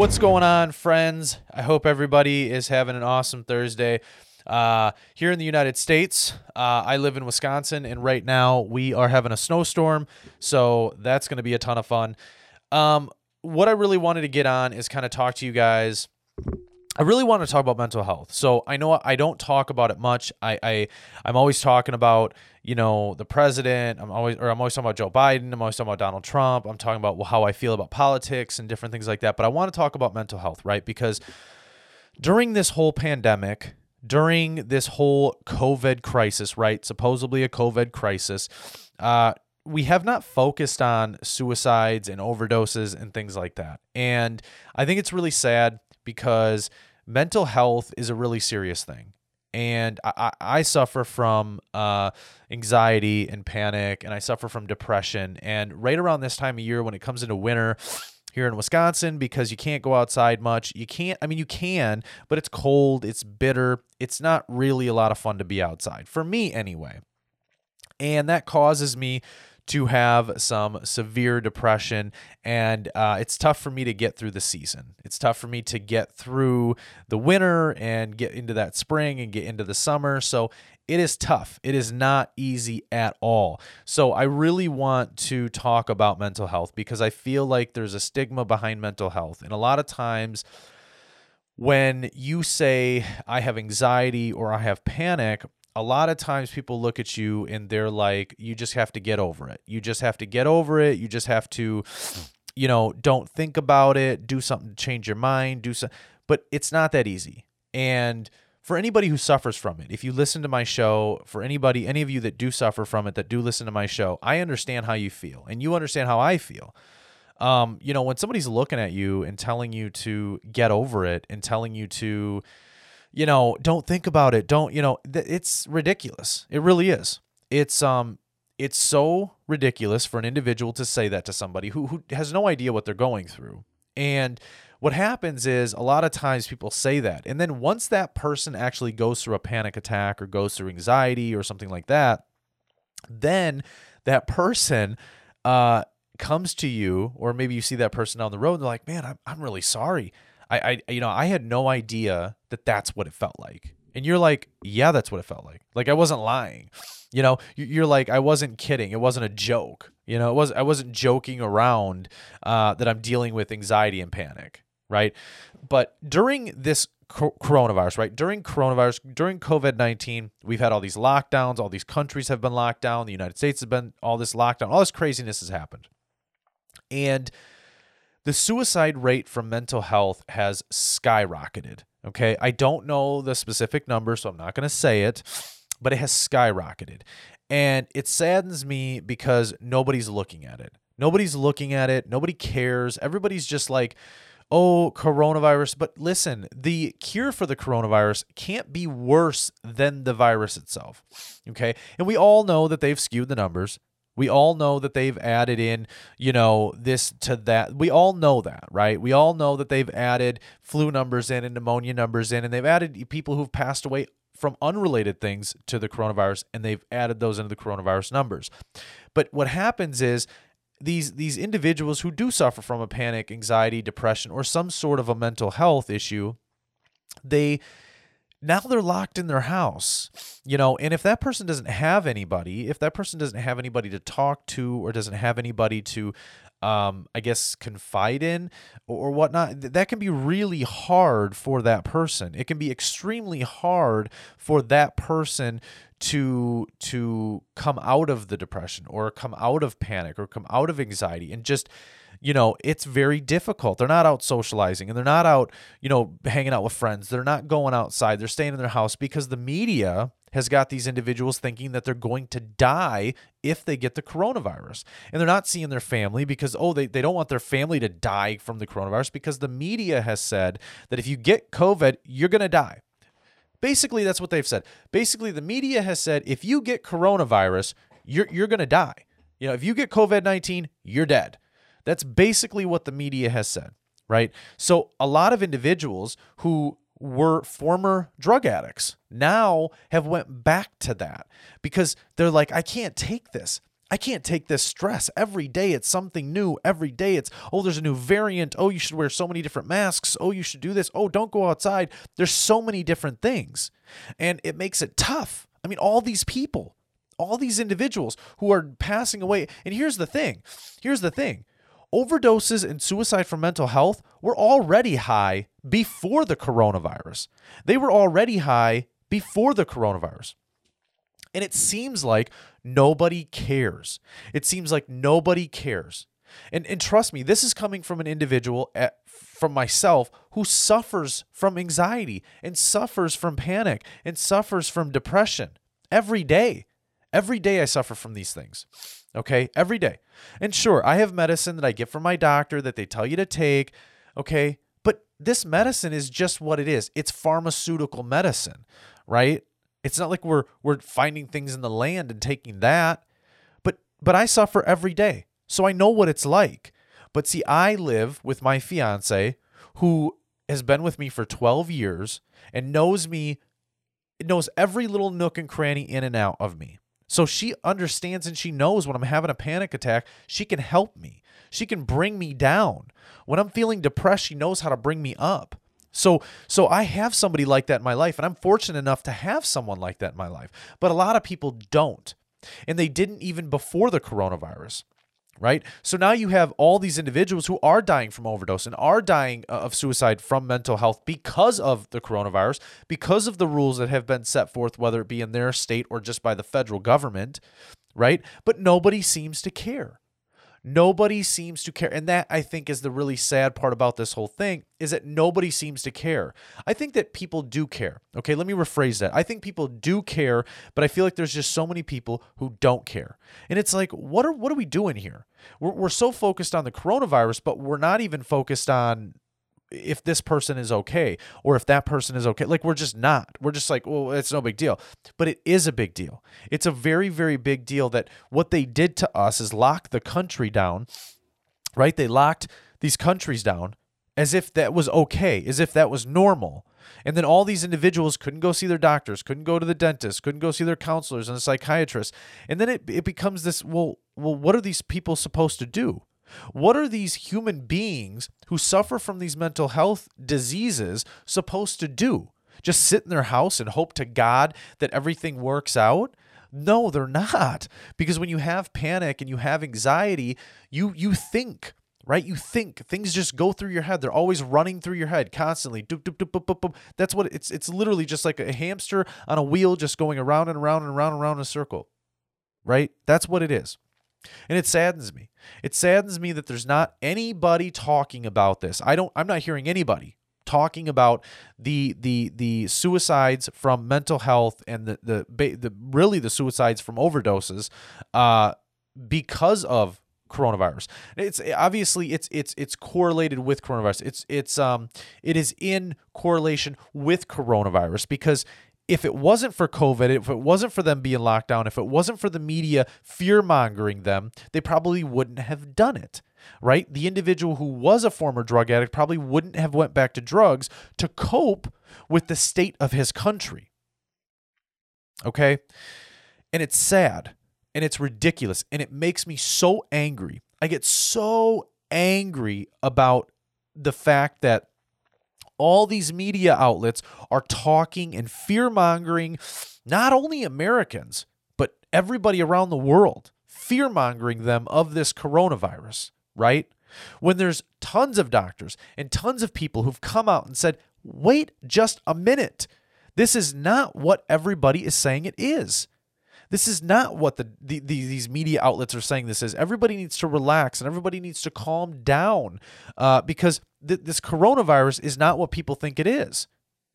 What's going on, friends? I hope everybody is having an awesome Thursday. Uh, here in the United States, uh, I live in Wisconsin, and right now we are having a snowstorm, so that's going to be a ton of fun. Um, what I really wanted to get on is kind of talk to you guys. I really want to talk about mental health. So I know I don't talk about it much. I, I I'm always talking about you know the president. I'm always or I'm always talking about Joe Biden. I'm always talking about Donald Trump. I'm talking about how I feel about politics and different things like that. But I want to talk about mental health, right? Because during this whole pandemic, during this whole COVID crisis, right? Supposedly a COVID crisis, uh, we have not focused on suicides and overdoses and things like that. And I think it's really sad because mental health is a really serious thing. And I, I suffer from uh, anxiety and panic, and I suffer from depression. And right around this time of year, when it comes into winter, here in Wisconsin because you can't go outside much. You can't, I mean, you can, but it's cold, it's bitter. It's not really a lot of fun to be outside, for me anyway. And that causes me to have some severe depression, and uh, it's tough for me to get through the season. It's tough for me to get through the winter and get into that spring and get into the summer. So it is tough. It is not easy at all. So I really want to talk about mental health because I feel like there's a stigma behind mental health. And a lot of times, when you say, I have anxiety or I have panic, a lot of times people look at you and they're like, you just have to get over it. You just have to get over it. You just have to, you know, don't think about it, do something to change your mind, do something. But it's not that easy. And for anybody who suffers from it, if you listen to my show, for anybody, any of you that do suffer from it, that do listen to my show, I understand how you feel and you understand how I feel. Um, you know, when somebody's looking at you and telling you to get over it and telling you to, you know, don't think about it. Don't, you know, th- it's ridiculous. It really is. It's um it's so ridiculous for an individual to say that to somebody who who has no idea what they're going through. And what happens is a lot of times people say that. And then once that person actually goes through a panic attack or goes through anxiety or something like that, then that person uh comes to you or maybe you see that person down the road and they're like, "Man, I'm I'm really sorry." I, I you know I had no idea that that's what it felt like. And you're like yeah that's what it felt like. Like I wasn't lying. You know you're like I wasn't kidding. It wasn't a joke. You know it was I wasn't joking around uh, that I'm dealing with anxiety and panic right? But during this coronavirus right? During coronavirus during COVID-19 we've had all these lockdowns. All these countries have been locked down. The United States has been all this lockdown. All this craziness has happened. And the suicide rate from mental health has skyrocketed. Okay. I don't know the specific number, so I'm not going to say it, but it has skyrocketed. And it saddens me because nobody's looking at it. Nobody's looking at it. Nobody cares. Everybody's just like, oh, coronavirus. But listen, the cure for the coronavirus can't be worse than the virus itself. Okay. And we all know that they've skewed the numbers. We all know that they've added in, you know, this to that. We all know that, right? We all know that they've added flu numbers in and pneumonia numbers in, and they've added people who've passed away from unrelated things to the coronavirus, and they've added those into the coronavirus numbers. But what happens is these these individuals who do suffer from a panic, anxiety, depression, or some sort of a mental health issue, they now they're locked in their house you know and if that person doesn't have anybody if that person doesn't have anybody to talk to or doesn't have anybody to um, I guess confide in or whatnot, that can be really hard for that person. It can be extremely hard for that person to to come out of the depression or come out of panic or come out of anxiety and just you know, it's very difficult. They're not out socializing and they're not out, you know, hanging out with friends. They're not going outside. They're staying in their house because the media has got these individuals thinking that they're going to die if they get the coronavirus. And they're not seeing their family because, oh, they, they don't want their family to die from the coronavirus because the media has said that if you get COVID, you're going to die. Basically, that's what they've said. Basically, the media has said if you get coronavirus, you're, you're going to die. You know, if you get COVID 19, you're dead. That's basically what the media has said, right? So a lot of individuals who were former drug addicts now have went back to that because they're like I can't take this. I can't take this stress. Every day it's something new. Every day it's, oh, there's a new variant. Oh, you should wear so many different masks. Oh, you should do this. Oh, don't go outside. There's so many different things. And it makes it tough. I mean, all these people, all these individuals who are passing away. And here's the thing here's the thing overdoses and suicide from mental health were already high before the coronavirus. They were already high before the coronavirus. And it seems like nobody cares. It seems like nobody cares. And, and trust me, this is coming from an individual, at, from myself, who suffers from anxiety and suffers from panic and suffers from depression every day. Every day I suffer from these things. Okay, every day. And sure, I have medicine that I get from my doctor that they tell you to take. Okay, but this medicine is just what it is it's pharmaceutical medicine, right? It's not like we're we're finding things in the land and taking that. But but I suffer every day. So I know what it's like. But see, I live with my fiance who has been with me for 12 years and knows me knows every little nook and cranny in and out of me. So she understands and she knows when I'm having a panic attack, she can help me. She can bring me down. When I'm feeling depressed, she knows how to bring me up. So so I have somebody like that in my life and I'm fortunate enough to have someone like that in my life. But a lot of people don't. And they didn't even before the coronavirus. Right? So now you have all these individuals who are dying from overdose and are dying uh, of suicide from mental health because of the coronavirus, because of the rules that have been set forth, whether it be in their state or just by the federal government, right? But nobody seems to care. Nobody seems to care. And that I think is the really sad part about this whole thing is that nobody seems to care. I think that people do care. Okay, let me rephrase that. I think people do care, but I feel like there's just so many people who don't care. And it's like, what are what are we doing here? We're, we're so focused on the coronavirus, but we're not even focused on if this person is okay or if that person is okay. Like we're just not. We're just like, well, it's no big deal. But it is a big deal. It's a very, very big deal that what they did to us is lock the country down, right? They locked these countries down as if that was okay, as if that was normal. And then all these individuals couldn't go see their doctors, couldn't go to the dentist, couldn't go see their counselors and the psychiatrists. And then it, it becomes this well, well, what are these people supposed to do? What are these human beings who suffer from these mental health diseases supposed to do? Just sit in their house and hope to God that everything works out? No, they're not. Because when you have panic and you have anxiety, you you think, right? You think things just go through your head. They're always running through your head constantly. Doop, doop, doop, doop, doop, doop. That's what it's it's literally just like a hamster on a wheel just going around and around and around and around in a circle. Right? That's what it is. And it saddens me. It saddens me that there's not anybody talking about this. I don't I'm not hearing anybody talking about the the the suicides from mental health and the the, the really the suicides from overdoses uh because of coronavirus. It's obviously it's it's it's correlated with coronavirus. It's it's um it is in correlation with coronavirus because if it wasn't for COVID, if it wasn't for them being locked down, if it wasn't for the media fear mongering them, they probably wouldn't have done it. Right? The individual who was a former drug addict probably wouldn't have went back to drugs to cope with the state of his country. Okay? And it's sad and it's ridiculous and it makes me so angry. I get so angry about the fact that all these media outlets are talking and fear mongering not only Americans, but everybody around the world, fear mongering them of this coronavirus, right? When there's tons of doctors and tons of people who've come out and said, wait just a minute. This is not what everybody is saying it is. This is not what the, the, the, these media outlets are saying this is. Everybody needs to relax and everybody needs to calm down uh, because th- this coronavirus is not what people think it is,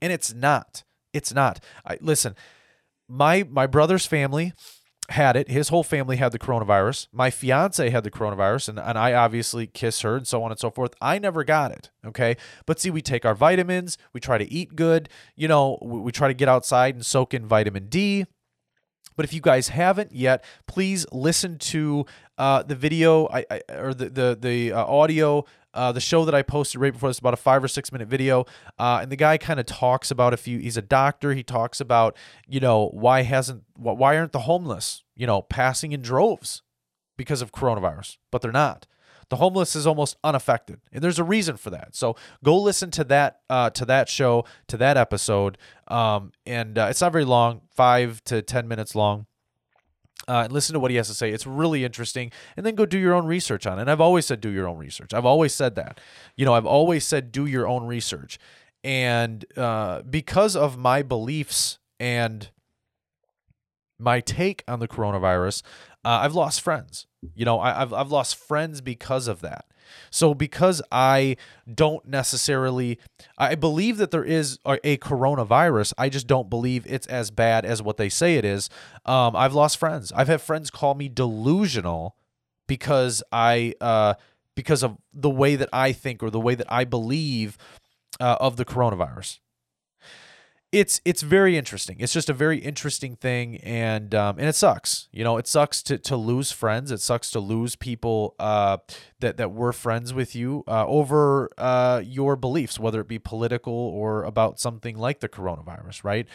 and it's not. It's not. I, listen, my my brother's family had it. His whole family had the coronavirus. My fiance had the coronavirus, and, and I obviously kiss her and so on and so forth. I never got it. Okay. But see, we take our vitamins, we try to eat good, you know, we, we try to get outside and soak in vitamin D. But if you guys haven't yet, please listen to uh, the video I, I, or the the the uh, audio. Uh, the show that I posted right before this, about a five or six minute video, uh, and the guy kind of talks about a few. He's a doctor. He talks about you know why hasn't why aren't the homeless you know passing in droves because of coronavirus, but they're not. The homeless is almost unaffected, and there's a reason for that. So go listen to that uh, to that show to that episode, um, and uh, it's not very long, five to ten minutes long. Uh, and listen to what he has to say. It's really interesting. And then go do your own research on it. And I've always said do your own research. I've always said that. You know, I've always said do your own research. And uh, because of my beliefs and my take on the coronavirus, uh, I've lost friends. You know, I, have I've lost friends because of that. So because I don't necessarily, I believe that there is a, coronavirus. I just don't believe it's as bad as what they say it is. Um, I've lost friends. I've had friends call me delusional because I, uh, because of the way that I think or the way that I believe uh, of the coronavirus it's it's very interesting. It's just a very interesting thing, and um, and it sucks. You know, it sucks to, to lose friends. It sucks to lose people uh, that that were friends with you uh, over uh, your beliefs, whether it be political or about something like the coronavirus, right?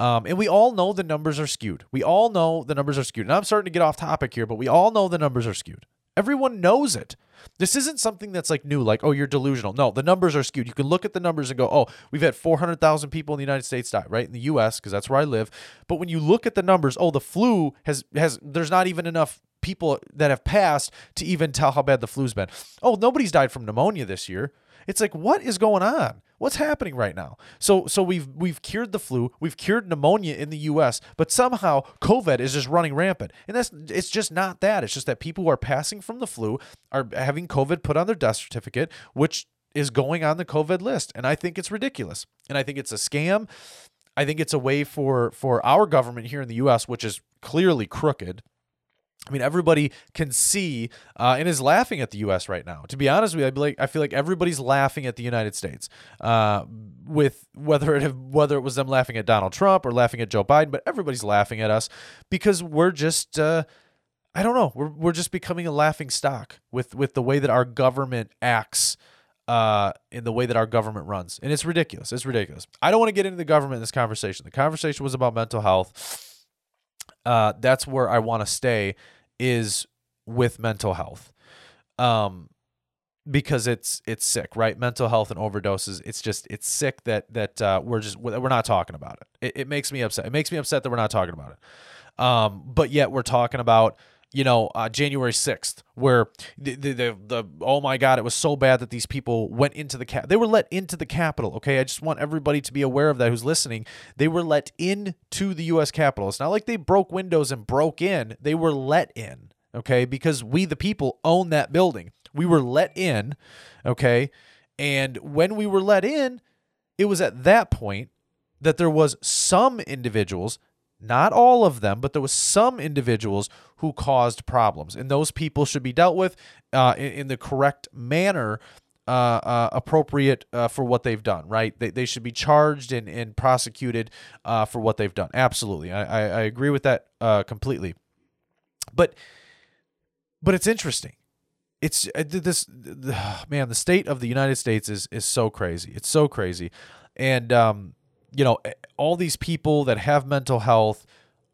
Um, and we all know the numbers are skewed. We all know the numbers are skewed. And I'm starting to get off topic here, but we all know the numbers are skewed. Everyone knows it. This isn't something that's like new, like, oh, you're delusional. No, the numbers are skewed. You can look at the numbers and go, oh, we've had 400,000 people in the United States die, right? In the US, because that's where I live. But when you look at the numbers, oh, the flu has, has, there's not even enough people that have passed to even tell how bad the flu's been. Oh, nobody's died from pneumonia this year. It's like, what is going on? What's happening right now? So so we've we've cured the flu, we've cured pneumonia in the US, but somehow COVID is just running rampant. And that's it's just not that. It's just that people who are passing from the flu are having COVID put on their death certificate, which is going on the COVID list. And I think it's ridiculous. And I think it's a scam. I think it's a way for for our government here in the US, which is clearly crooked I mean, everybody can see uh, and is laughing at the U.S. right now. To be honest with you, I, like, I feel like everybody's laughing at the United States, uh, with whether it have, whether it was them laughing at Donald Trump or laughing at Joe Biden, but everybody's laughing at us because we're just uh, I don't know we're we're just becoming a laughing stock with with the way that our government acts. Uh, in the way that our government runs, and it's ridiculous. It's ridiculous. I don't want to get into the government in this conversation. The conversation was about mental health. Uh, that's where I want to stay is with mental health. Um, because it's it's sick, right? Mental health and overdoses. It's just it's sick that that uh, we're just we're not talking about it. it. It makes me upset. It makes me upset that we're not talking about it. Um, but yet we're talking about you know uh, January sixth, where the, the, the the oh my god, it was so bad that these people went into the cap. They were let into the Capitol. Okay, I just want everybody to be aware of that who's listening. They were let into the U.S. Capitol. It's not like they broke windows and broke in. They were let in. Okay, because we the people own that building. We were let in, okay? And when we were let in, it was at that point that there was some individuals, not all of them, but there was some individuals who caused problems, and those people should be dealt with uh, in, in, the correct manner. Uh, uh, appropriate uh, for what they've done, right? They, they should be charged and, and prosecuted uh, for what they've done. Absolutely. I, I, I agree with that uh, completely. But but it's interesting it's this man the state of the united states is is so crazy it's so crazy and um you know all these people that have mental health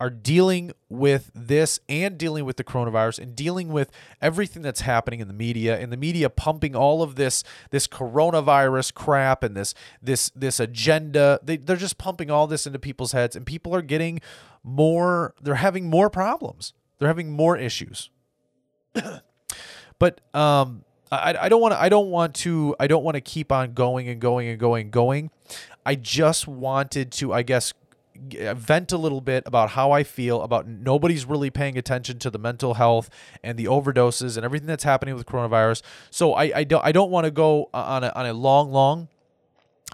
are dealing with this and dealing with the coronavirus and dealing with everything that's happening in the media and the media pumping all of this this coronavirus crap and this this this agenda. They, they're just pumping all this into people's heads and people are getting more they're having more problems. They're having more issues. But um, I, I don't want to. I don't want to. I don't want to keep on going and going and going and going. I just wanted to, I guess, vent a little bit about how I feel about nobody's really paying attention to the mental health and the overdoses and everything that's happening with coronavirus. So I, I don't I don't want to go on a, on a long long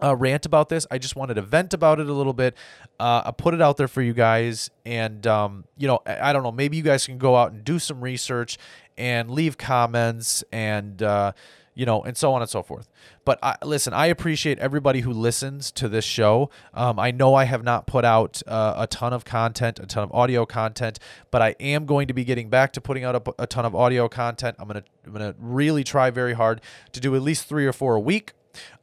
uh, rant about this. I just wanted to vent about it a little bit. Uh, I put it out there for you guys, and um, you know I, I don't know. Maybe you guys can go out and do some research and leave comments and uh, you know and so on and so forth. But I, listen i appreciate everybody who listens to this show. Um, i know i have not put out uh, a ton of content a ton of audio content but i am going to be getting back to putting out a, a ton of audio content. I'm to i'm to really try very hard to do at least three or four a week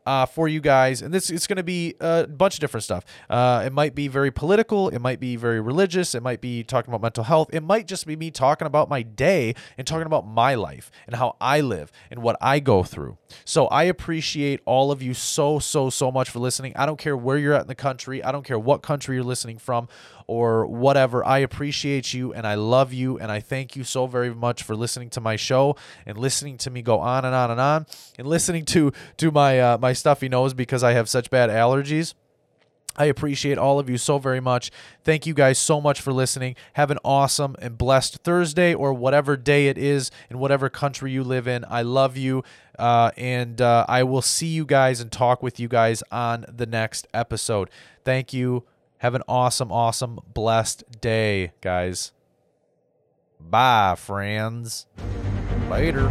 uh, for you guys, and this it's going to be a bunch of different stuff. Uh, it might be very political, it might be very religious, it might be talking about mental health, it might just be me talking about my day and talking about my life and how I live and what I go through. So I appreciate all of you so so so much for listening. I don't care where you're at in the country, I don't care what country you're listening from or whatever. I appreciate you and I love you and I thank you so very much for listening to my show and listening to me go on and on and on and listening to to my uh, my stuffy nose because I have such bad allergies. I appreciate all of you so very much. Thank you guys so much for listening. Have an awesome and blessed Thursday or whatever day it is in whatever country you live in. I love you. Uh, and uh, I will see you guys and talk with you guys on the next episode. Thank you. Have an awesome, awesome, blessed day, guys. Bye, friends. Later.